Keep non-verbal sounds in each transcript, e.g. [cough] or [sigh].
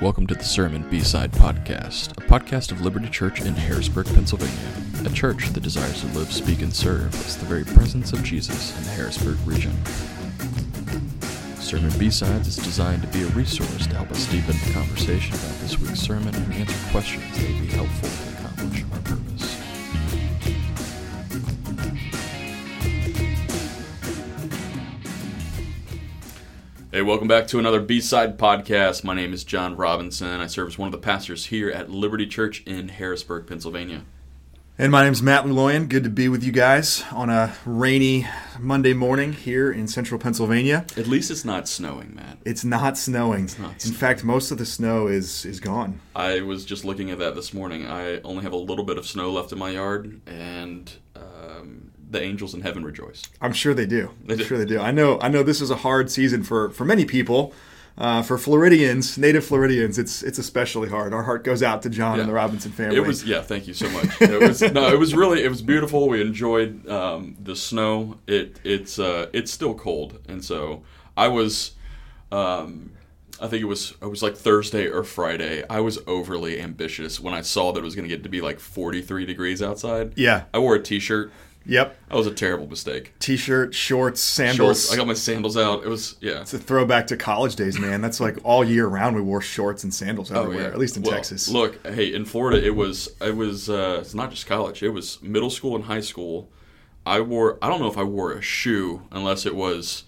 Welcome to the Sermon B-Side Podcast, a podcast of Liberty Church in Harrisburg, Pennsylvania, a church that desires to live, speak, and serve as the very presence of Jesus in the Harrisburg region. Sermon B-Sides is designed to be a resource to help us deepen the conversation about this week's sermon and answer questions that would be helpful Hey, welcome back to another B-Side podcast. My name is John Robinson. I serve as one of the pastors here at Liberty Church in Harrisburg, Pennsylvania. And my name is Matt Luloyan. Good to be with you guys on a rainy Monday morning here in central Pennsylvania. At least it's not snowing, Matt. It's not snowing. not in fact, most of the snow is is gone. I was just looking at that this morning. I only have a little bit of snow left in my yard, and um, the angels in heaven rejoice. I'm sure they do. They I'm sure they do. I know. I know this is a hard season for for many people. Uh, for Floridians, native Floridians, it's it's especially hard. Our heart goes out to John Yeah. and the Robinson family. It was yeah. Thank you so much. It was no. It was really it was beautiful. We enjoyed um, the snow. It it's uh, it's still cold, and so I was. Um, I think it was it was like Thursday or Friday. I was overly ambitious when I saw that it was going to get to be like 43 degrees outside. Yeah. I wore a t-shirt. Yep. That was a terrible mistake. T-shirt, shorts, sandals. Shorts. I got my sandals out. It was yeah. it's a throwback to college days, man. That's like all year round. We wore shorts and sandals everywhere. At least in Oh, Well, Texas. Look, hey, in Florida, it was it was uh, it's not just college. It was middle school and high school. I wore I don't know if I wore a shoe unless it was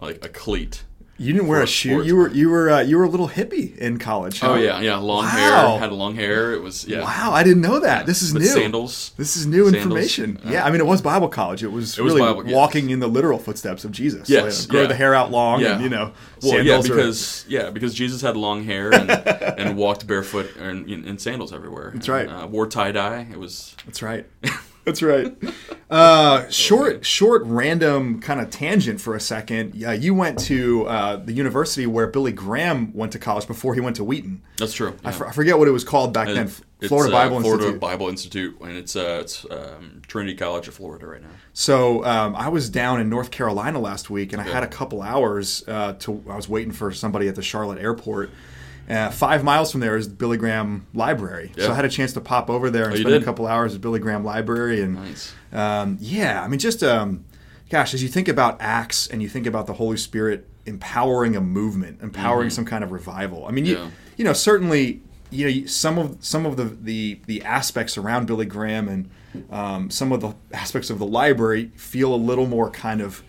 like a cleat. You didn't wear a shoe. sports. You were you were uh, you were a little hippie in college. huh? Oh yeah, yeah, long Wow. hair. Had long hair. It was yeah. Wow, I didn't know that. This is But new. Sandals. This is new Sandals, information. uh, yeah, I mean it was Bible college. It was, It was really Bible, yes. walking in the literal footsteps of Jesus. Yes, grow yeah. the hair out long, Yeah. and you know, Well, yeah, sandals are- because yeah, because Jesus had long hair and, [laughs] and walked barefoot and in, in sandals everywhere. That's right. Uh, wore tie dye. It was That's right. [laughs] That's right. Uh, short, short, random kind of tangent for a second. Yeah, you went to uh, the university where Billy Graham went to college before he went to Wheaton. that's true. I, yeah. for- I forget what it was called back then. It's, Florida uh, Bible Florida Institute. Bible Institute, and it's uh, it's um, Trinity College of Florida right now. So um, I was down in North Carolina last week, and I had a couple hours uh, to. I was waiting for somebody at the Charlotte airport. Uh, five miles from there is the Billy Graham Library, so I had a chance to pop over there and Oh, spend a couple hours at Billy Graham Library. And Nice. um, yeah, I mean, just um, gosh, as you think about Acts and you think about the Holy Spirit empowering a movement, empowering some kind of revival. I mean, you Mm-hmm. Yeah. you know certainly you know some of some of the the, the aspects around Billy Graham and um, some of the aspects of the library feel a little more kind of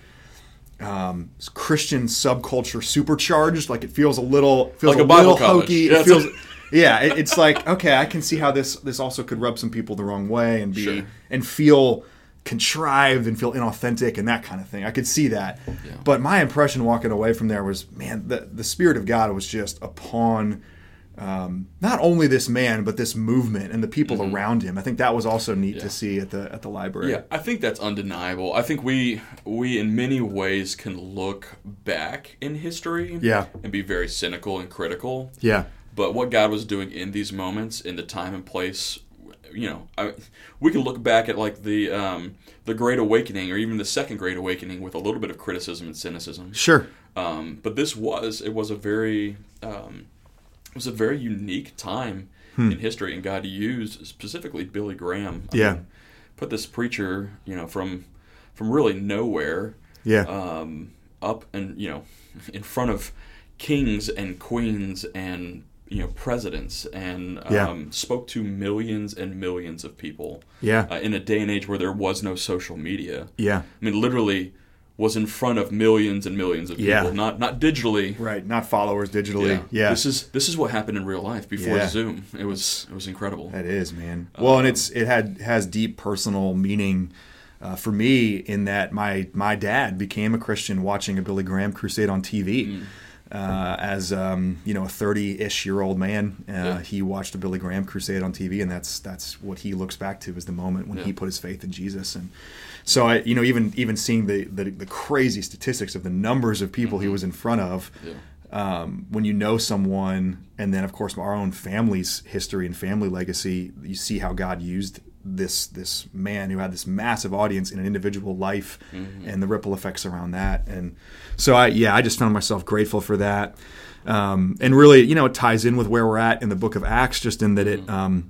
um, Christian subculture supercharged. Like it feels a little feels Like a a, Bible little college. hokey. Yeah, it feels. Yeah, it, it's like okay, I can see how this this also could rub some people the wrong way and be Sure. and feel contrived and feel inauthentic and that kind of thing. I could see that. But my impression walking away from there was, man, the the spirit of God was just upon um, not only this man but this movement and the people around him. I think that was also neat Mm-hmm. Yeah. to see at the at the library. Yeah, I think that's undeniable. I think we we in many ways can look back in history Yeah. and be very cynical and critical. Yeah. But what God was doing in these moments, in the time and place, you know, I, we can look back at like the um, the Great Awakening or even the Second Great Awakening with a little bit of criticism and cynicism. Sure. Um, but this was it was a very um, was a very unique time Hmm. in history, and God used specifically Billy Graham. I Yeah. mean, put this preacher, you know, from from really nowhere, Yeah. um, up and you know, in front of kings and queens and you know presidents, and um, Yeah. spoke to millions and millions of people. Yeah. uh, in a day and age where there was no social media. yeah. I mean, literally was in front of millions and millions of people, Yeah. not not digitally. Right. Not followers digitally. Yeah. This is this is what happened in real life before Yeah. Zoom. It was it was incredible. That is, man. Well, and it's it had has deep personal meaning uh, for me in that my my dad became a Christian watching a Billy Graham crusade on TV. Uh, as um, you know, a thirty-ish year old man, uh, Yeah. he watched a Billy Graham crusade on TV, and that's that's what he looks back to is the moment when Yeah. he put his faith in Jesus. And so, I, you know, even even seeing the, the the crazy statistics of the numbers of people he was in front of, Yeah. um, when you know someone, and then of course our own family's history and family legacy, you see how God used this this man who had this massive audience in an individual life Mm-hmm. and the ripple effects around that. And so I yeah, I just found myself grateful for that. Um, and really, you know, it ties in with where we're at in the book of Acts, just in that Mm-hmm. it um,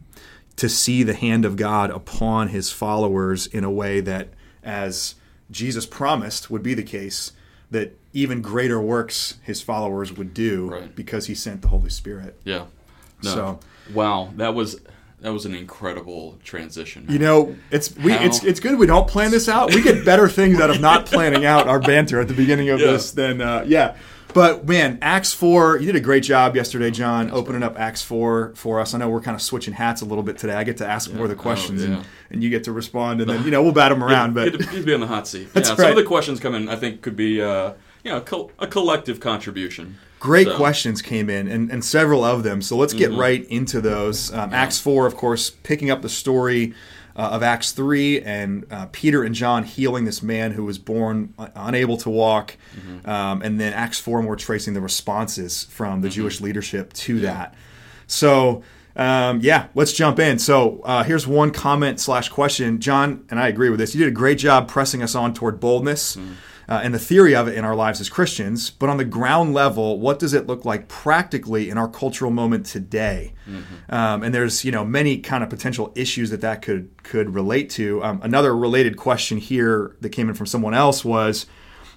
to see the hand of God upon his followers in a way that, as Jesus promised would be the case, that even greater works his followers would do Right. because he sent the Holy Spirit. Yeah. No. So- wow, that was that was an incredible transition. You know, it's we How- it's it's good we don't plan this out. We get better things out of not [laughs] planning out our banter at the beginning of Yeah. this than uh, yeah. But man, Acts four, you did a great job yesterday, John, opening up Acts four for us. I know we're kind of switching hats a little bit today. I get to ask more of the Oh, questions, yeah. and, and you get to respond, and [laughs] then you know we'll bat them around. But to be on the hot seat. [laughs] That's yeah, Some of the questions coming, I think, could be uh, you know col- a collective contribution. Great So- questions came in, and, and several of them. So let's get right into those. Um, Acts 4, of course, picking up the story uh, of Acts 3 and uh, Peter and John healing this man who was born uh, unable to walk. Um, and then Acts 4, more tracing the responses from the Jewish leadership to that. So, um, yeah, let's jump in. So, uh, here's one comment slash question. John, and I agree with this. You did a great job pressing us on toward boldness uh, and the theory of it in our lives as Christians. But on the ground level, what does it look like practically in our cultural moment today? Um, and there's you know many kind of potential issues that that could could relate to. Um, another related question here that came in from someone else was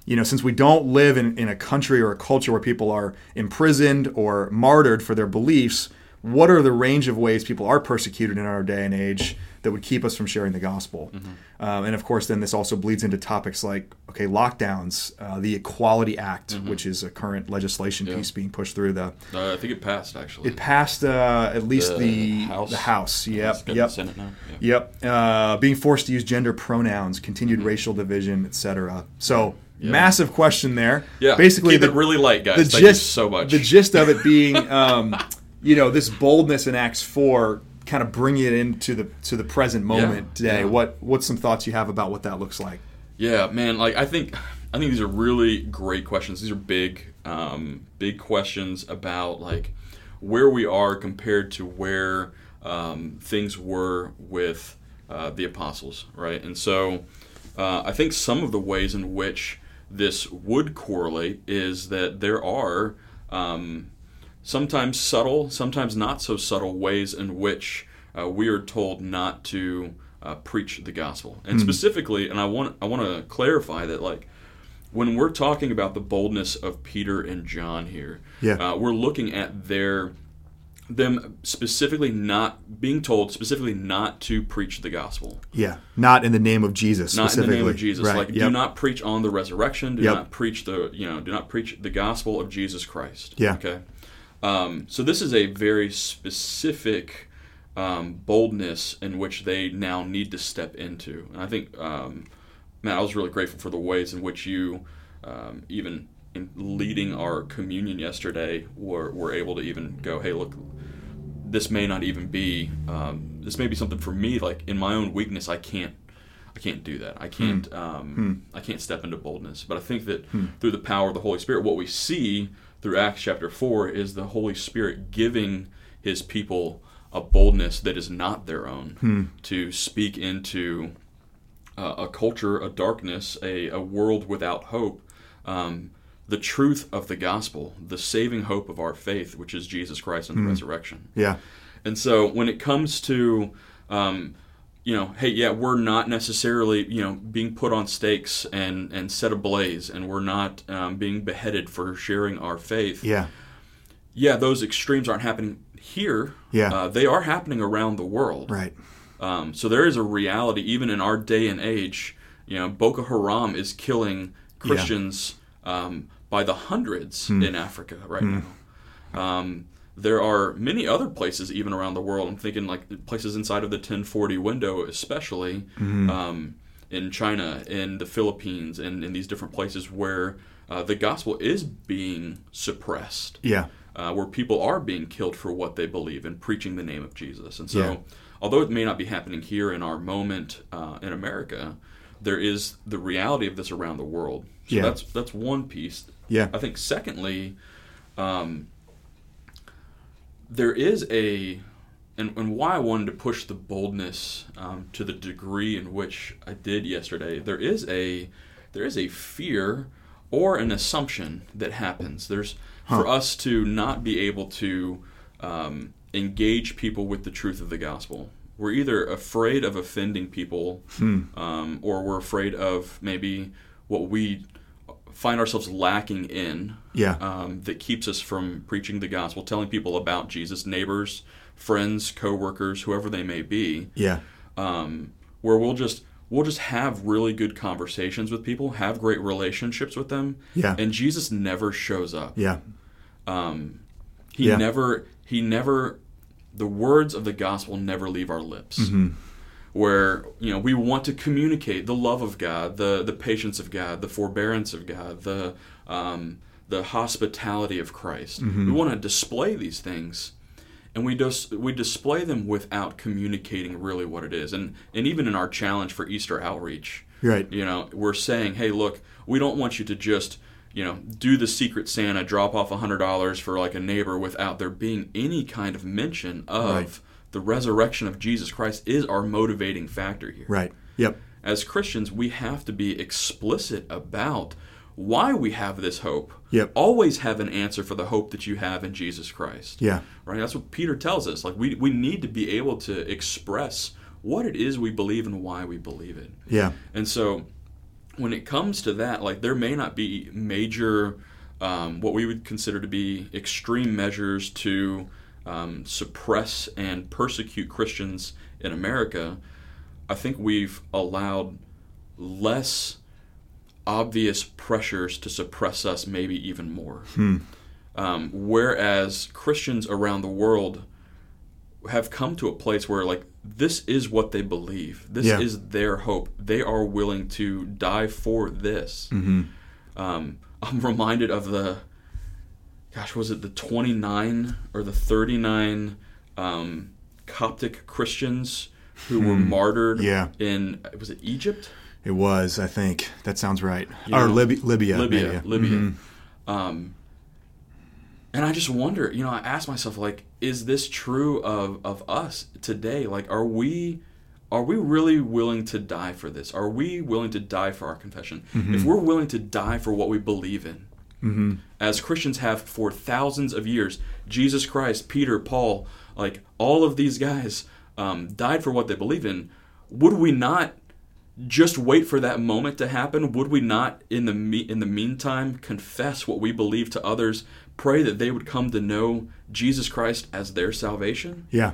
you know, since we don't live in, in a country or a culture where people are imprisoned or martyred for their beliefs, what are the range of ways people are persecuted in our day and age that would keep us from sharing the gospel? Um, and of course, then this also bleeds into topics like, okay, lockdowns, uh, the Equality Act, which is a current legislation piece being pushed through the. Uh, I think it passed actually. It passed uh, at least The the House. The House. Yep. Yep. Senate now. Yeah. Yep. Uh, being forced to use gender pronouns, continued racial division, etc. So massive question there. Yeah, Basically, keep the, it really light, guys. the Thank gist you so much. The gist of it being, [laughs] um, you know, this boldness in Acts four, kind of bringing it into the to the present moment today. yeah. What what's some thoughts you have about what that looks like? Yeah, man. Like I think, I think these are really great questions. These are big, um, big questions about like where we are compared to where um, things were with uh, the apostles, right? And so, uh, I think some of the ways in which this would correlate is that there are um, sometimes subtle, sometimes not so subtle ways in which uh, we are told not to uh, preach the gospel. And specifically, and I want I want to clarify that like when we're talking about the boldness of Peter and John here, Yeah. uh, we're looking at their them specifically not being told specifically not to preach the gospel Yeah, not in the name of Jesus. not in the name of Jesus. Right. Like, do not preach on the resurrection. Do Yep. not preach the you know. Do not preach the gospel of Jesus Christ. Yeah. Okay. Um, so this is a very specific um, boldness in which they now need to step into, and I think, um, man, I was really grateful for the ways in which you, um, even in leading our communion yesterday, were were able to even go, hey, look, this may not even be um, this may be something for me like in my own weakness i can't i can't do that. I can't um, i can't step into boldness. But i think that through the power of the holy spirit what we see through acts chapter 4 is the holy spirit giving his people a boldness that is not their own to speak into uh, a culture, a darkness, a, a world without hope, um, the truth of the gospel, the saving hope of our faith, which is Jesus Christ and the resurrection. Yeah. And so when it comes to, um, you know, hey, yeah, we're not necessarily, you know, being put on stakes and, and set ablaze, and we're not um, being beheaded for sharing our faith. Yeah. Yeah, those extremes aren't happening here. Yeah. Uh, they are happening around the world. Right. Um, so there is a reality, even in our day and age. You know, Boko Haram is killing Christians um, by the hundreds in Africa right now. There are many other places, even around the world. I'm thinking like places inside of the 10/40 window, especially um, in China, in the Philippines, and in these different places where uh, the gospel is being suppressed Yeah. uh, where people are being killed for what they believe and preaching the name of Jesus. And so, Yeah. although it may not be happening here in our moment uh, in America, there is the reality of this around the world. So Yeah. that's that's one piece. Yeah. I think secondly, um, there is a and, and why I wanted to push the boldness um, to the degree in which I did yesterday, there is a there is a fear or an assumption that happens. There's huh. for us to not be able to um, engage people with the truth of the gospel. We're either afraid of offending people, hmm. um, or we're afraid of maybe what we find ourselves lacking in. Yeah. Um, that keeps us from preaching the gospel, telling people about Jesus, neighbors, friends, coworkers, whoever they may be. Yeah. Um, where we'll just we'll just have really good conversations with people, have great relationships with them. Yeah. And Jesus never shows up. Yeah. Um, he yeah. never he never the words of the gospel never leave our lips. Mm-hmm. Where you know we want to communicate the love of God, the the patience of God, the forbearance of God, the um, the hospitality of Christ. Mm-hmm. We want to display these things, and we just we display them without communicating really what it is. And and even in our challenge for Easter outreach, right? You know, we're saying, hey, look, we don't want you to just you know, do the secret Santa, drop off a hundred dollars for like a neighbor without there being any kind of mention of right. The resurrection of Jesus Christ is our motivating factor here. Right. Yep. As Christians, we have to be explicit about why we have this hope. Yep. Always have an answer for the hope that you have in Jesus Christ. Yeah. Right? That's what Peter tells us. Like we we need to be able to express what it is we believe and why we believe it. Yeah. And so when it comes to that, like there may not be major, um, what we would consider to be extreme measures to um, suppress and persecute Christians in America. I think we've allowed less obvious pressures to suppress us, maybe even more. Hmm. Um, whereas Christians around the world have come to a place where like this is what they believe. This yeah. is their hope. They are willing to die for this. Mm-hmm. Um, I'm reminded of the, gosh, was it the 29 or the 39 um, Coptic Christians who hmm. were martyred yeah. in was it Egypt? It was, I think. That sounds right. You or Libya, Libya, Libya, Libya. Libya. Mm-hmm. Um, and I just wonder, you know, I ask myself, like, is this true of, of us today? Like, are we are we really willing to die for this? Are we willing to die for our confession? Mm-hmm. If we're willing to die for what we believe in, mm-hmm. As Christians have for thousands of years, Jesus Christ, Peter, Paul, like all of these guys um, died for what they believe in. Would we not just wait for that moment to happen? Would we not, in the me- in the meantime, confess what we believe to others, pray that they would come to know Jesus Christ as their salvation. Yeah.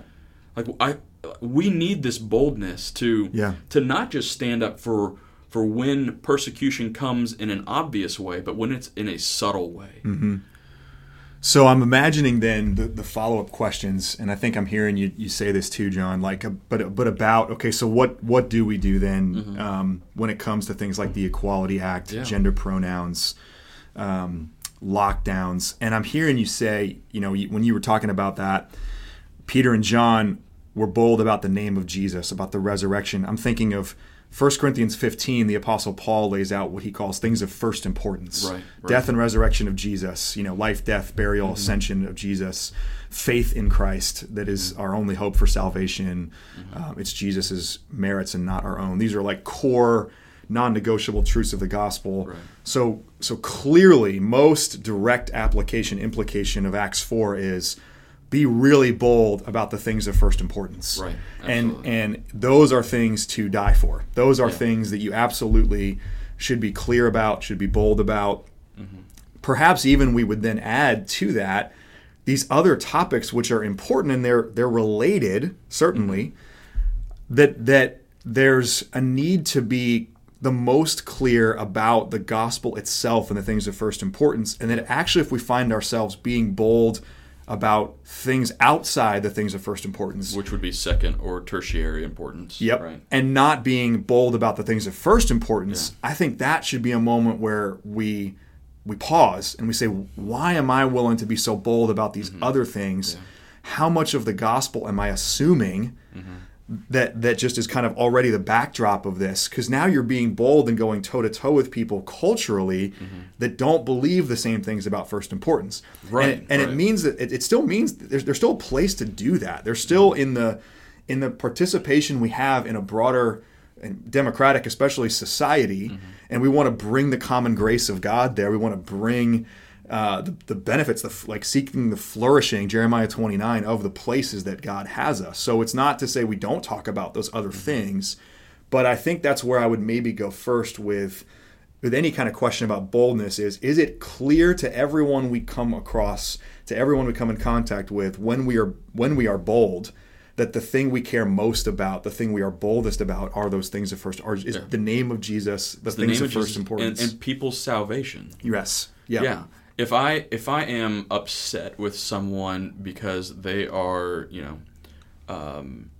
Like I we need this boldness to yeah. to not just stand up for for when persecution comes in an obvious way, but when it's in a subtle way. Mm-hmm. So I'm imagining then the, the follow up questions, and I think I'm hearing you, you say this too, John. Like, uh, but but about okay, so what what do we do then mm-hmm. um, when it comes to things like the Equality Act, yeah. gender pronouns, um, lockdowns. And I'm hearing you say, you know, when you were talking about that, Peter and John were bold about the name of Jesus, about the resurrection. I'm thinking of 1 Corinthians 15, the Apostle Paul lays out what he calls things of first importance right, right. death and resurrection of Jesus, you know, life, death, burial, mm-hmm. ascension of Jesus, faith in Christ that is our only hope for salvation. Mm-hmm. Um, it's Jesus's merits and not our own. These are like core non-negotiable truths of the gospel. Right. So so clearly most direct application implication of Acts 4 is be really bold about the things of first importance. Right. And and those are things to die for. Those are yeah. things that you absolutely should be clear about, should be bold about. Mm-hmm. Perhaps even we would then add to that these other topics which are important and they're they're related certainly mm-hmm. that that there's a need to be the most clear about the gospel itself and the things of first importance. And then, actually, if we find ourselves being bold about things outside the things of first importance, which would be second or tertiary importance. Yep. Right. And not being bold about the things of first importance, yeah. I think that should be a moment where we we pause and we say, why am I willing to be so bold about these mm-hmm. other things? Yeah. How much of the gospel am I assuming mm-hmm. That that just is kind of already the backdrop of this because now you're being bold and going toe to toe with people culturally Mm-hmm. that don't believe the same things about first importance Right, and, and it means that it, it still means there's, there's still a place to do that there's still Mm-hmm. in the in the participation we have in a broader and democratic especially society Mm-hmm. and we want to bring the common grace of god there we want to bring uh, the, the benefits, the like seeking the flourishing, Jeremiah 29, of the places that God has us. So it's not to say we don't talk about those other things, but I think that's where I would maybe go first with with any kind of question about boldness is is it clear to everyone we come across, to everyone we come in contact with when we are when we are bold that the thing we care most about, the thing we are boldest about, are those things of first, are is the name of Jesus, the the things name of first Jesus importance. and, and people's salvation. yes, yeah, Yeah. If I if I am upset with someone because they are you know, um,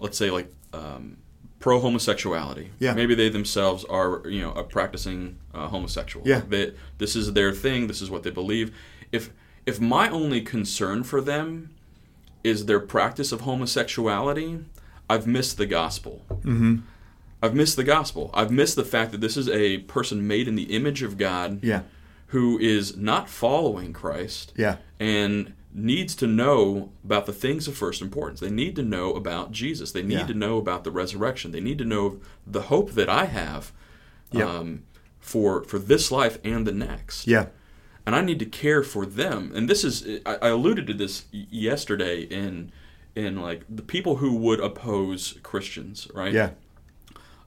let's say like um, pro homosexuality. Yeah. Maybe they themselves are you know a practicing uh, homosexual. Yeah. They, this is their thing. This is what they believe. If if my only concern for them is their practice of homosexuality, I've missed the gospel. Mm-hmm. I've missed the gospel. I've missed the fact that this is a person made in the image of God yeah, who is not following Christ yeah, and needs to know about the things of first importance. They need to know about Jesus. They need Yeah. to know about the resurrection. They need to know the hope that I have Yeah. um, for for this life and the next. yeah, And I need to care for them. And this is I, I alluded to this yesterday in in like the people who would oppose Christians, right? yeah,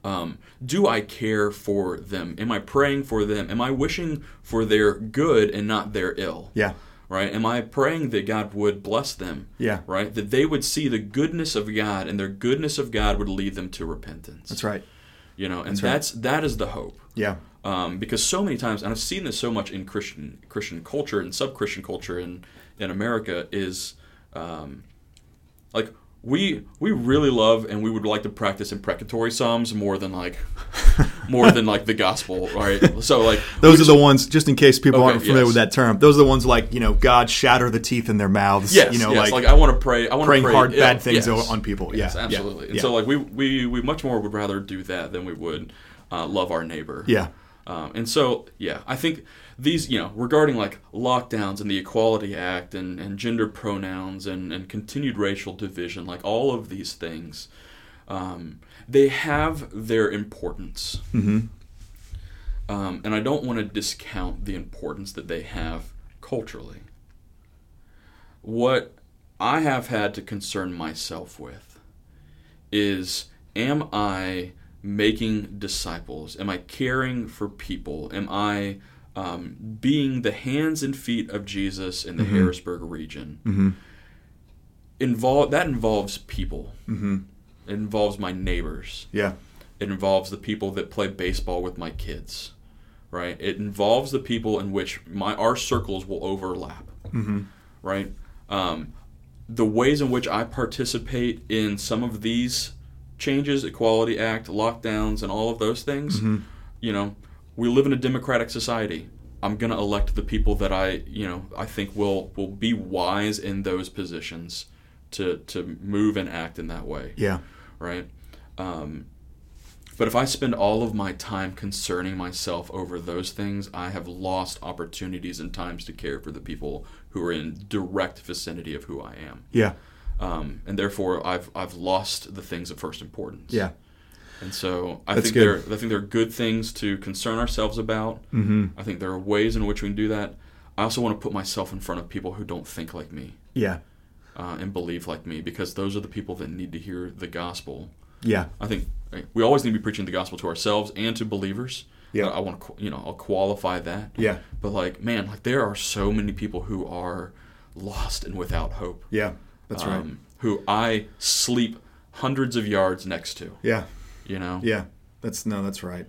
um, do I care for them? Am I praying for them? Am I wishing for their good and not their ill? yeah, Right? Am I praying that God would bless them? yeah. Right? That they would see the goodness of God and their goodness of God would lead them to repentance. That's right. You know, and That's right. that's that is the hope. Yeah, Um, because so many times, and I've seen this so much in Christian Christian culture and sub Christian culture in in America is um, like we we really love and we would like to practice imprecatory psalms more than like [laughs] more than like the gospel, right? So like those are the ones. Just in case people Okay, aren't familiar yes. with that term, those are the ones like you know, God shatter the teeth in their mouths. Yes, you know, yes. like, Like, I want to pray. I want to praying pray hard bad things Yes. on people. Yes, yeah, absolutely. Yeah, And so like we we we much more would rather do that than we would uh, love our neighbor. yeah, Um, and so, yeah, I think these, you know, regarding like lockdowns and the Equality Act and, and gender pronouns and, and continued racial division, like all of these things, um, they have their importance. hmm Um, and I don't want to discount the importance that they have culturally. What I have had to concern myself with is am I making disciples? Am I caring for people? Am I um, being the hands and feet of Jesus in the Harrisburg region? hmm Invol- that involves people. hmm It involves my neighbors. yeah, It involves the people that play baseball with my kids, right? It involves the people in which my our circles will overlap, hmm right? Um, the ways in which I participate in some of these changes, Equality Act, lockdowns, and all of those things, Mhm. you know, we live in a democratic society. I'm gonna elect the people that I, you know, I think will will be wise in those positions to to move and act in that way yeah, right? Um, but if I spend all of my time concerning myself over those things, I have lost opportunities and times to care for the people who are in direct vicinity of who I am, yeah, um, and therefore I've I've lost the things of first importance. yeah. And so I That's think good. there I think there are good things to concern ourselves about. hmm I think there are ways in which we can do that. I also want to put myself in front of people who don't think like me Yeah, uh, and believe like me, because those are the people that need to hear the gospel. yeah, I think right, we always need to be preaching the gospel to ourselves and to believers. Yeah. I, I want to, you know, I'll qualify that. yeah, But like, man, like there are so many people who are lost and without hope. yeah. That's right. um, Who I sleep hundreds of yards next to. Yeah, You know. yeah. That's no, that's right.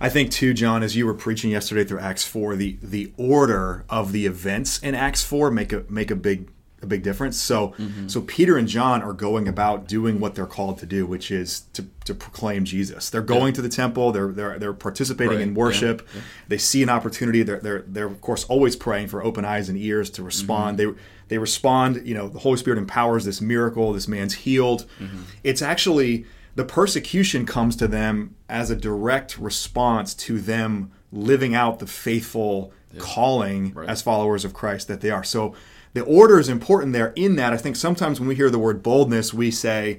I think too, John, as you were preaching yesterday through Acts four, the the order of the events in Acts four make a make a big a big difference. So mm-hmm. so Peter and John are going about doing what they're called to do, which is to, to proclaim Jesus. They're going to the temple. They're they're they're participating Right. in worship. They see an opportunity. They're they're they're of course always praying for open eyes and ears to respond. Mm-hmm. They they respond. You know, the Holy Spirit empowers this miracle. This man's healed. Mm-hmm. It's actually the persecution comes to them as a direct response to them living out the faithful calling Right. as followers of Christ that they are. So the order is important there in that I think sometimes when we hear the word boldness, we say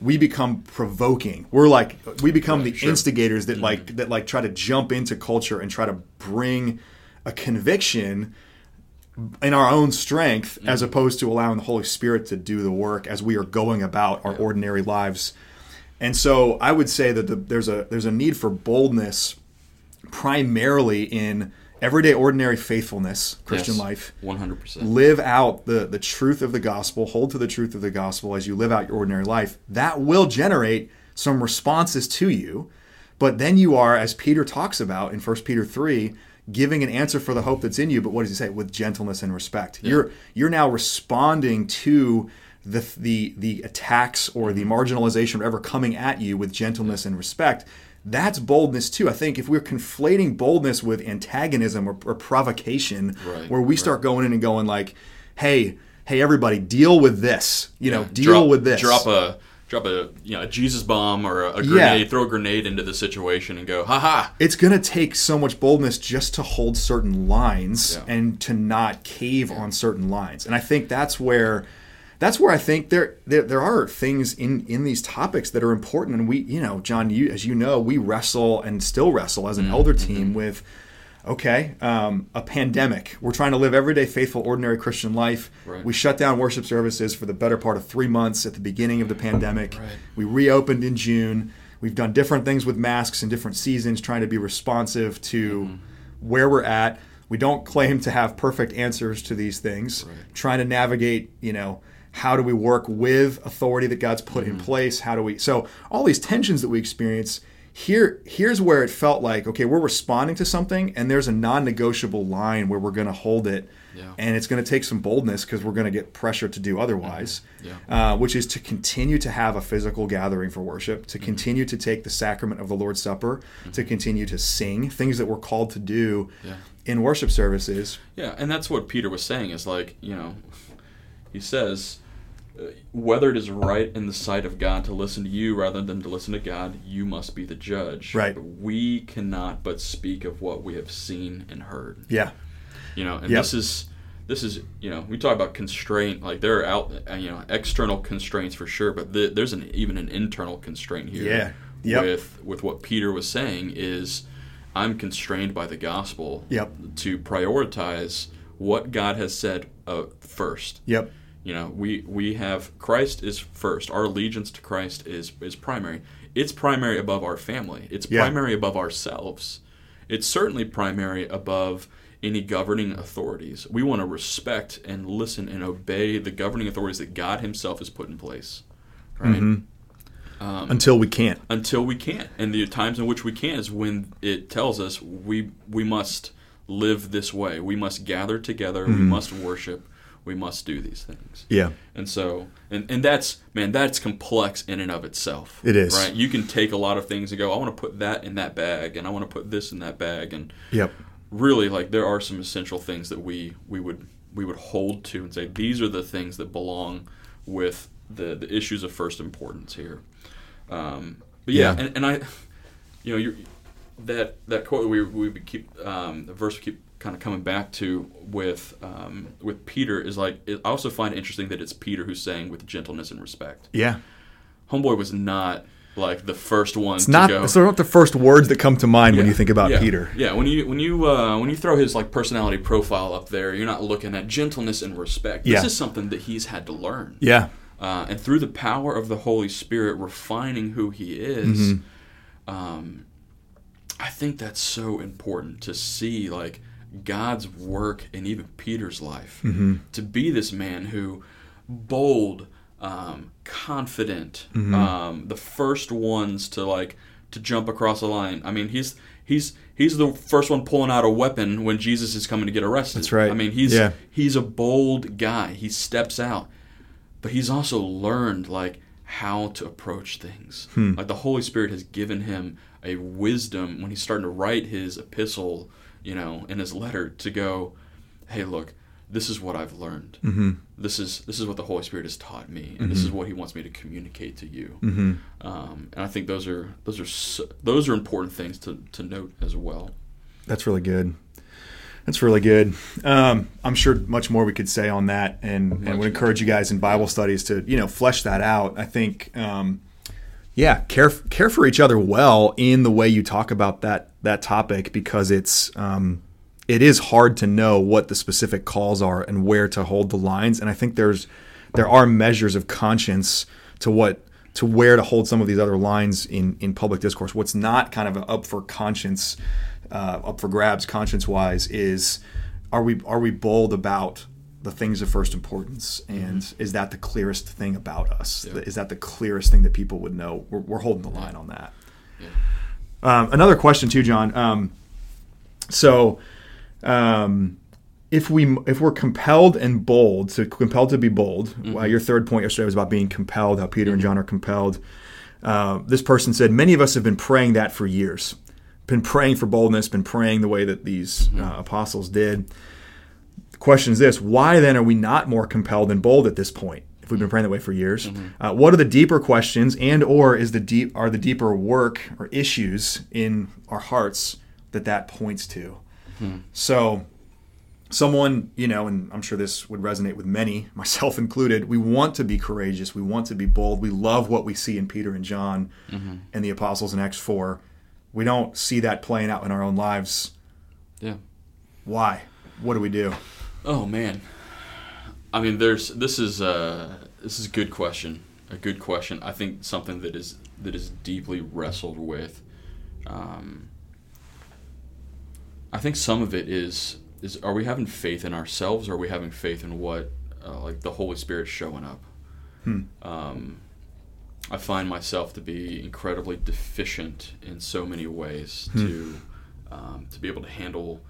we become provoking. We're like we become the sure. Mm-hmm. instigators that like that like try to jump into culture and try to bring a conviction in our own strength Mm-hmm. as opposed to allowing the Holy Spirit to do the work as we are going about our ordinary lives. And so I would say that the, there's a there's a need for boldness primarily in everyday ordinary faithfulness, Christian Yes. life. 100%. Live out the, the truth of the gospel, hold to the truth of the gospel as you live out your ordinary life. That will generate some responses to you. But then you are, as Peter talks about in 1 Peter 3, giving an answer for the hope that's in you. But what does he say? With gentleness and respect. You're you're now responding to the the the attacks or the mm-hmm. marginalization or ever coming at you with gentleness and respect. That's boldness too. I think if we're conflating boldness with antagonism or, or provocation, Right, where we start going in and going like, "Hey, hey, everybody, deal with this. You know, deal drop, with this. Drop a drop a you know a Jesus bomb or a, a Yeah. grenade. Throw a grenade into the situation and go, ha ha. it's going to take so much boldness just to hold certain lines Yeah. and to not cave on certain lines. And I think that's where that's where I think there, there there are things in in these topics that are important and we, you know, John, you as you know, we wrestle and still wrestle as an Mm-hmm. elder team with okay, um, a pandemic. We're trying to live everyday faithful ordinary Christian life. Right. We shut down worship services for the better part of 3 months at the beginning of the pandemic. Right. We reopened in June. We've done different things with masks in different seasons, trying to be responsive to Mm-hmm. where we're at. We don't claim to have perfect answers to these things. Trying to navigate, you know, how do we work with authority that God's put Mm-hmm. in place? How do we? So all these tensions that we experience here. Here's where it felt like okay, we're responding to something, and there's a non-negotiable line where we're going to hold it, Yeah. and it's going to take some boldness because we're going to get pressure to do otherwise Yeah. uh, which is to continue to have a physical gathering for worship, to continue to take the sacrament of the Lord's Supper, to continue to sing things that we're called to do Yeah. in worship services. Yeah, and that's what Peter was saying is like, you know, he says, whether it is right in the sight of God to listen to you rather than to listen to God, you must be the judge. Right. We cannot but speak of what we have seen and heard. Yeah, You know, and Yep. this is this is you know we talk about constraint like there are out uh, you know external constraints for sure, but th- there's an even an internal constraint here. Yeah. Yep. With with what Peter was saying is, I'm constrained by the gospel. Yep. To prioritize what God has said uh, first. yep, You know, we we have Christ is first. Our allegiance to Christ is is primary. It's primary above our family. It's Yeah. primary above ourselves. It's certainly primary above any governing authorities. We want to respect and listen and obey the governing authorities that God Himself has put in place. Right? Um, until we can't. until we can't. And the times in which we can is when it tells us we we must live this way. We must gather together. Mm-hmm. We must worship. We must do these things. Yeah, And so, and, and that's man, that's complex in and of itself. It is. right. You can take a lot of things and go, I want to put that in that bag, and I want to put this in that bag, and yep, really, like there are some essential things that we we would we would hold to and say these are the things that belong with the the issues of first importance here. Um, but yeah, Yeah. And, and I, you know, you're, that that quote we we would keep um, the verse we keep kind of coming back to with um, with Peter is like it, I also find it interesting that it's Peter who's saying with gentleness and respect. yeah. Homeboy was not like the first one It's to not. go. It's not the first words that come to mind when you think about Yeah. Peter. Yeah, when you when you uh, when you throw his like personality profile up there, you're not looking at gentleness and respect. This Yeah. is something that he's had to learn. Yeah, Uh, and through the power of the Holy Spirit refining who he is, Mm-hmm. um, I think that's so important to see like God's work in even Peter's life. Mm-hmm. To be this man who bold, um, confident, Mm-hmm. um, the first ones to like to jump across a line. I mean, he's he's he's the first one pulling out a weapon when Jesus is coming to get arrested. That's right. I mean, he's Yeah. he's a bold guy. He steps out, but he's also learned like how to approach things. Hmm. Like the Holy Spirit has given him a wisdom when he's starting to write his epistle, you know, in his letter to go, hey, look, this is what I've learned. Mm-hmm. This is this is what the Holy Spirit has taught me, and this is what He wants me to communicate to you. Mm-hmm. Um, and I think those are those are so, those are important things to, to note as well. That's really good. That's really good. Um, I'm sure much more we could say on that, and, and would encourage you guys in Bible studies to you know flesh that out. I think, um, yeah, care care for each other well in the way you talk about that that topic because it's um, it is hard to know what the specific calls are and where to hold the lines. And I think there's there are measures of conscience to what to where to hold some of these other lines in in public discourse. What's not kind of up for conscience, uh, up for grabs conscience wise, is are we are we bold about the things of first importance, and is that the clearest thing about us? Yeah. Is that the clearest thing that people would know? We're, we're holding the line on that. Yeah. Um, another question too, John. Um, so, um, if we if we're compelled and bold, so compelled to be bold. Uh, your third point yesterday was about being compelled. How Peter and John are compelled. Uh, this person said many of us have been praying that for years. Been praying for boldness. Been praying the way that these uh, apostles did. Question is this: Why then are we not more compelled and bold at this point? If we've been praying that way for years, mm-hmm. uh, what are the deeper questions, and or is the deep are the deeper work or issues in our hearts that that points to? Hmm. So, someone you know, and I'm sure this would resonate with many, [laughs] myself included. We want to be courageous. We want to be bold. We love what we see in Peter and John mm-hmm. and the apostles in Acts four. We don't see that playing out in our own lives. Yeah. Why? What do we do? Oh man. I mean, there's this is uh this is a good question. A good question. I think something that is that is deeply wrestled with. Um, I think some of it is is are we having faith in ourselves or are we having faith in what uh, like the Holy Spirit showing up? Um, I find myself to be incredibly deficient in so many ways to um, to be able to handle.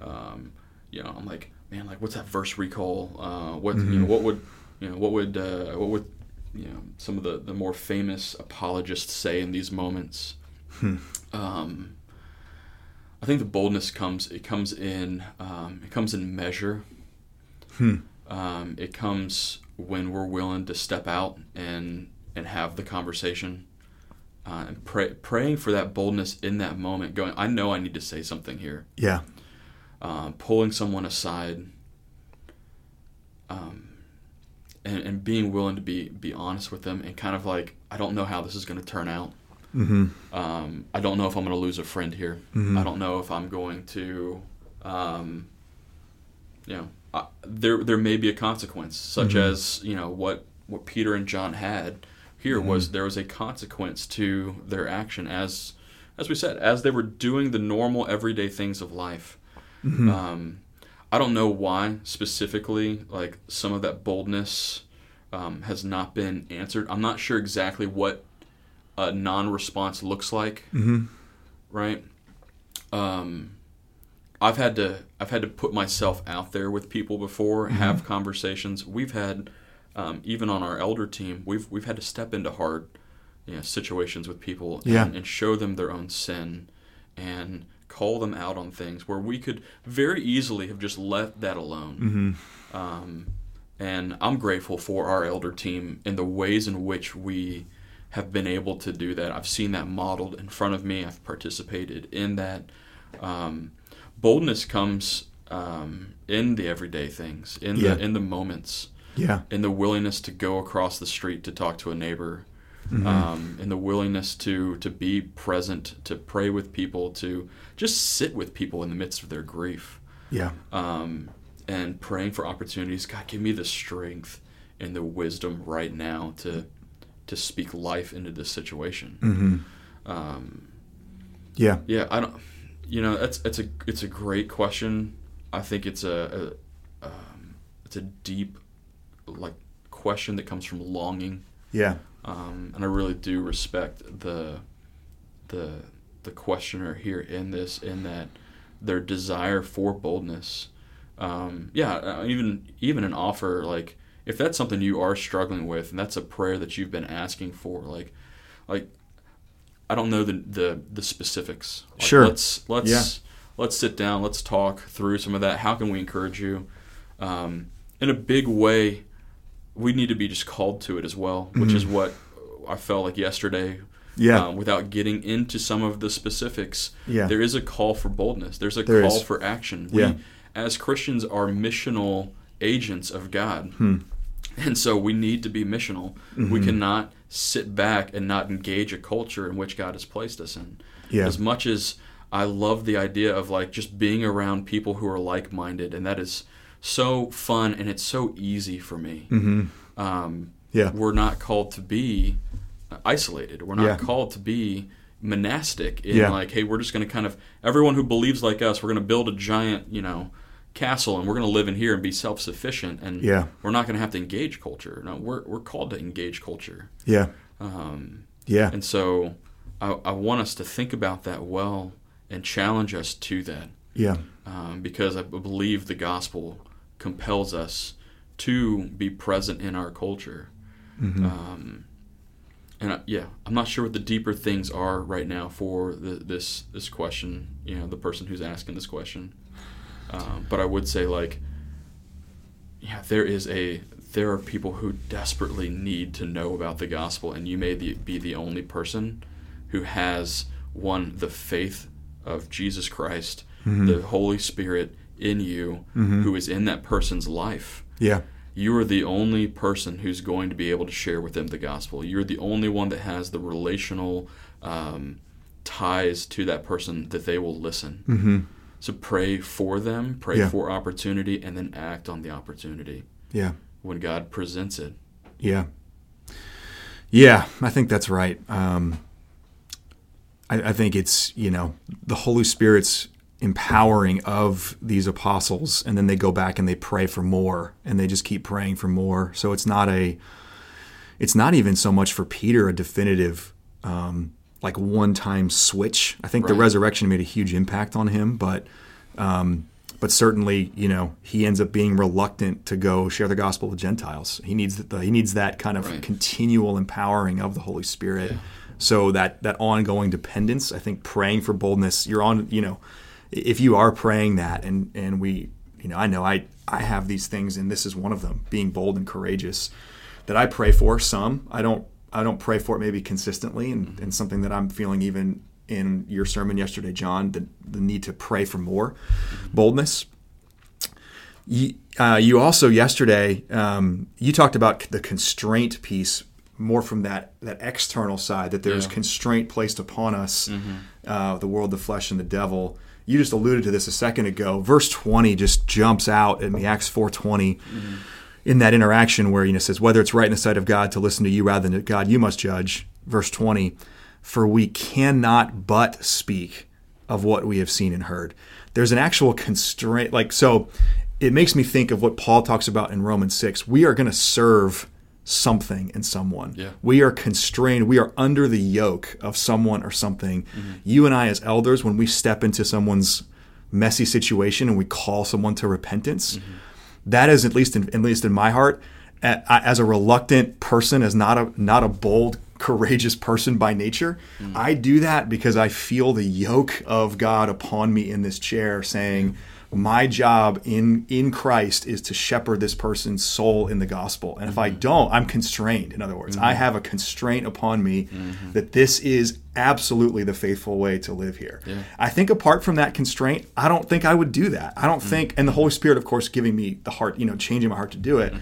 Um, you know, I'm like, man, like what's that verse recall? Uh, what you know, what would you know, what would uh, what would you know some of the the more famous apologists say in these moments? Um, I think the boldness comes. It comes in. Um, it comes in measure. Um, it comes when we're willing to step out and and have the conversation. Uh, and pray, praying for that boldness in that moment. Going, I know I need to say something here. Yeah. Um, pulling someone aside. Um, and, and being willing to be be honest with them and kind of like I don't know how this is going to turn out. Mm-hmm. Um, I don't know if I'm going to lose a friend here. Mhm. I don't know if I'm going to, um, you know, I, there there may be a consequence, such Mhm. as you know what what Peter and John had here was there was a consequence to their action as as we said as they were doing the normal everyday things of life. Mm-hmm. Um, I don't know why specifically, like some of that boldness um, has not been answered. I'm not sure exactly what a non-response looks like, Mm-hmm. right? Um, I've had to I've had to put myself out there with people before, have conversations. We've had um, even on our elder team, we've we've had to step into hard you know, situations with people Yeah. and, and show them their own sin and call them out on things where we could very easily have just left that alone. Mm-hmm. Um, and I'm grateful for our elder team and the ways in which we have been able to do that. I've seen that modeled in front of me. I've participated in that. Um, boldness comes um, in the everyday things, in Yeah. the in the moments, Yeah. in the willingness to go across the street to talk to a neighbor, Mm-hmm. um, in the willingness to to be present, to pray with people, to just sit with people in the midst of their grief Yeah. um, and praying for opportunities. God, give me the strength and the wisdom right now to to speak life into this situation. Mm-hmm. Um, Yeah. yeah, I don't. You know, it's it's a it's a great question. I think it's a, a um, it's a deep like question that comes from longing, Yeah. Um, and I really do respect the the the questioner here in this in that their desire for boldness. Um, yeah, uh, even even an offer like if that's something you are struggling with and that's a prayer that you've been asking for, like like I don't know the the, the specifics. Like, Sure. Let's let's Yeah. let's sit down. Let's talk through some of that. How can we encourage you? Um, in a big way, we need to be just called to it as well, which is what I felt like yesterday. Mm-hmm. Yeah. Um, without getting into some of the specifics, Yeah. there is a call for boldness. There's a There call is. for action. Yeah. We, as Christians, are missional agents of God. Hmm. And so we need to be missional. Mm-hmm. We cannot sit back and not engage a culture in which God has placed us in. Yeah. As much as I love the idea of like just being around people who are like minded, and that is so fun and it's so easy for me. Mm-hmm. Um, Yeah. we're not called to be isolated. We're not Yeah. called to be monastic in Yeah. like, hey, we're just going to kind of everyone who believes like us, we're going to build a giant, you know, castle and we're going to live in here and be self sufficient and Yeah. we're not going to have to engage culture. No, we're we're called to engage culture. Yeah. Um, Yeah. and so I, I want us to think about that well and challenge us to that Yeah. um, because I believe the gospel compels us to be present in our culture. Mm-hmm. Um, and I, yeah, I'm not sure what the deeper things are right now for the, this this question. You know, the person who's asking this question. Um, but I would say like, yeah, there is a there are people who desperately need to know about the gospel, and you may the, be the only person who has one the faith of Jesus Christ, the Holy Spirit in you, who is in that person's life Yeah. you are the only person who's going to be able to share with them the gospel. You're the only one that has the relational um, ties to that person that they will listen. Mm-hmm. So pray for them, pray Yeah. for opportunity, and then act on the opportunity Yeah. when God presents it. Yeah. Yeah, I think that's right. Um, I, I think it's, you know, the Holy Spirit's empowering of these apostles, and then they go back and they pray for more, and they just keep praying for more. So it's not a, it's not even so much for Peter a definitive, um, like one time switch. I think the resurrection made a huge impact on him, but um, but certainly, you know, he ends up being reluctant to go share the gospel with Gentiles. He needs the, he needs that kind of Right. continual empowering of the Holy Spirit. Yeah. So that that ongoing dependence, I think, praying for boldness. You're on, you know, if you are praying that, and and we, you know, I know I I have these things, and this is one of them, being bold and courageous, that I pray for. Some I don't I don't pray for it maybe consistently, and, and something that I'm feeling even in your sermon yesterday, John, the, the need to pray for more boldness. You, uh, you also yesterday um, you talked about the constraint piece more from that that external side that there's Yeah. constraint placed upon us, uh, the world, the flesh, and the devil. You just alluded to this a second ago. Verse twenty just jumps out at me. Acts four in that interaction where you know says whether it's right in the sight of God to listen to you rather than to God, you must judge. Verse twenty, for we cannot but speak of what we have seen and heard. There's an actual constraint, like so. It makes me think of what Paul talks about in Romans six. We are going to serve something and someone. Yeah. We are constrained. We are under the yoke of someone or something. Mm-hmm. You and I, as elders, when we step into someone's messy situation and we call someone to repentance, mm-hmm. that is at least in, at least in my heart, as a reluctant person, as not a not a bold, courageous person by nature, mm. I do that because I feel the yoke of God upon me in this chair, saying. My job in in Christ is to shepherd this person's soul in the gospel, and if I mm-hmm. don't, I'm constrained. In other words, I mm-hmm. have a constraint upon me mm-hmm. that this is absolutely the faithful way to live here. Yeah. I think apart from that constraint, I don't think I would do that. I don't mm. think, and the Holy Spirit, of course, giving me the heart, you know, changing my heart to do it.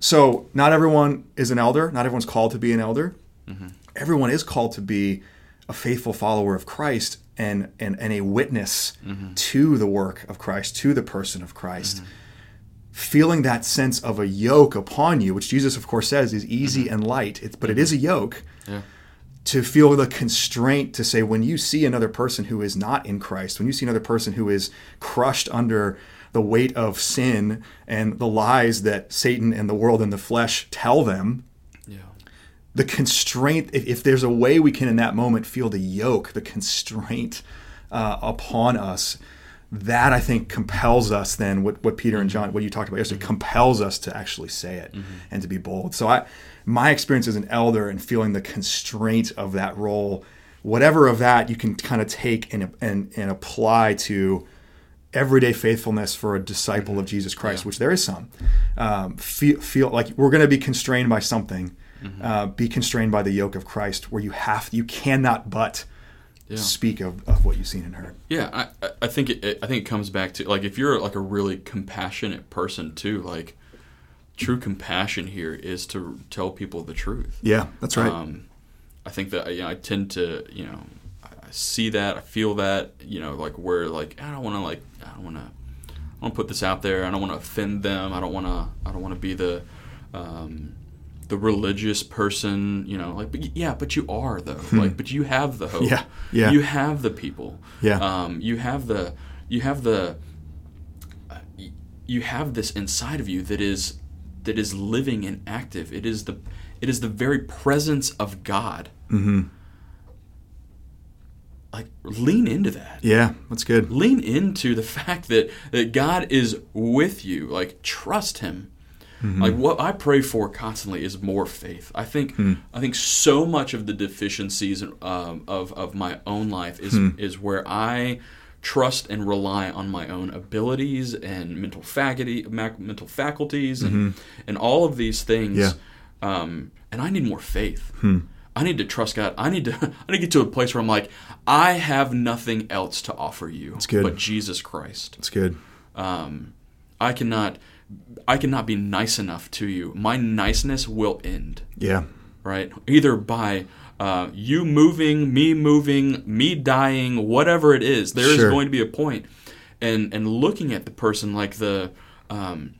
So, not everyone is an elder. Not everyone's called to be an elder. Everyone is called to be a faithful follower of Christ and and, and a witness mm-hmm. to the work of Christ, to the person of Christ. Feeling that sense of a yoke upon you, which Jesus, of course, says is easy mm-hmm. and light, it's, but it mm-hmm. is a yoke Yeah. to feel the constraint to say when you see another person who is not in Christ, when you see another person who is crushed under the weight of sin and the lies that Satan and the world and the flesh tell them. The constraint. If, if, there's a way we can in that moment feel the yoke, the constraint uh, upon us, that I think compels us. Then what what Peter and John, what you talked about yesterday, mm-hmm. compels us to actually say it mm-hmm. and to be bold. So I, my experience as an elder and feeling the constraint of that role, whatever of that you can kind of take and and and apply to everyday faithfulness for a disciple of Jesus Christ, yeah. which there is some. Um, feel, feel like we're going to be constrained by something. Mm-hmm. Uh, be constrained by the yoke of Christ, where you have you cannot but yeah. speak of, of what you've seen and heard. Yeah, I, I think it, I think it comes back to like if you're like a really compassionate person too, like true compassion here is to tell people the truth. Yeah, that's right. Um, I think that you know, I tend to you know I see that I feel that you know like where like I don't want to like I don't want to I don't put this out there. I don't want to offend them. I don't want to I don't want to be the um, the religious person, you know, like, but yeah, but you are though, hmm. like, but you have the hope. Yeah, yeah. You have the people. Yeah. Um, you have the, you have the, uh, you have this inside of you that is, that is living and active. It is the, it is the very presence of God. Mm-hmm. Like lean into that. Yeah, that's good. Lean into the [laughs] fact that that God is with you. Like trust Him Mm-hmm. Like what I pray for constantly is more faith. I think mm. I think so much of the deficiencies um, of of my own life is mm. is where I trust and rely on my own abilities and mental faculty, mental faculties, and mm-hmm. and all of these things. Yeah. Um, and I need more faith. Hmm. I need to trust God. I need to [laughs] I need to get to a place where I'm like, I have nothing else to offer you but Jesus Christ. It's good. Um, I cannot I cannot be nice enough to you. My niceness will end. Yeah. Right? Either by uh, you moving, me moving, me dying, whatever it is, there sure. is going to be a point. And and looking at the person like the um,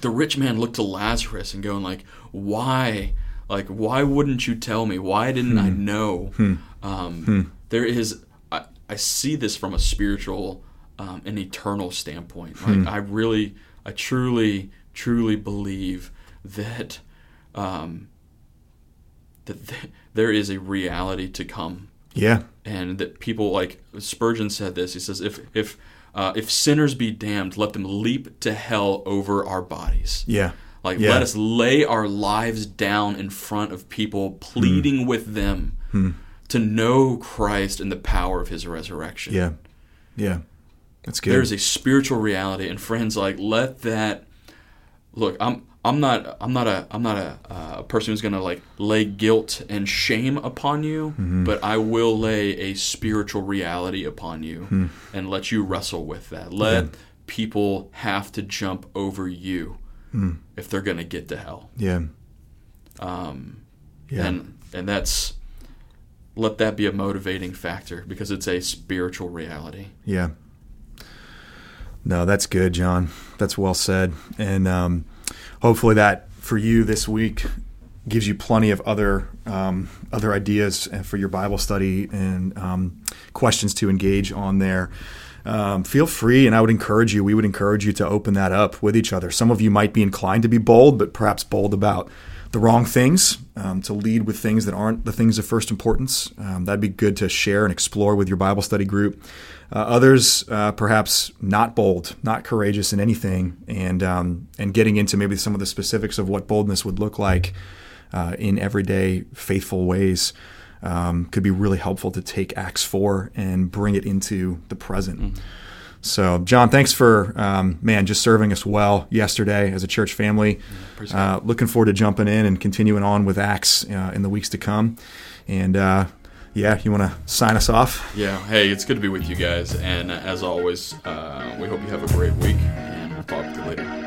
the rich man looked to Lazarus and going like, why? Like, why wouldn't you tell me? Why didn't hmm. I know? Hmm. Um, hmm. There is, I, I see this from a spiritual um, and eternal standpoint. Like, hmm. I really I truly, truly believe that um, that th- there is a reality to come. Yeah, and that people like Spurgeon said this. He says, "If if uh, if sinners be damned, let them leap to hell over our bodies." Yeah. Like, yeah. let us lay our lives down in front of people, pleading mm. with them mm. to know Christ and the power of his resurrection. Yeah. Yeah. That's good. There's a spiritual reality, and friends, like let that look. I'm I'm not I'm not a I'm not a, uh, a person who's gonna like lay guilt and shame upon you, mm-hmm. but I will lay a spiritual reality upon you mm. and let you wrestle with that. Let people have to jump over you mm. if they're gonna get to hell. Yeah. Um, yeah. And and that's let that be a motivating factor because it's a spiritual reality. Yeah. No, that's good, John. That's well said. And um, hopefully that for you this week gives you plenty of other um, other ideas for your Bible study and um, questions to engage on there. Um, feel free, and I would encourage you. We would encourage you to open that up with each other. Some of you might be inclined to be bold, but perhaps bold about the wrong things, um, to lead with things that aren't the things of first importance. Um, that'd be good to share and explore with your Bible study group. Uh, others, uh, perhaps not bold, not courageous in anything, and um, and getting into maybe some of the specifics of what boldness would look like uh, in everyday faithful ways. Um, could be really helpful to take Acts 4 and bring it into the present. Mm-hmm. So, John, thanks for um, man just serving us well yesterday as a church family. Uh, looking forward to jumping in and continuing on with Acts uh, in the weeks to come. And uh, yeah, you want to sign us off? Yeah. Hey, it's good to be with you guys. And as always, uh, we hope you have a great week, and we'll talk to you later.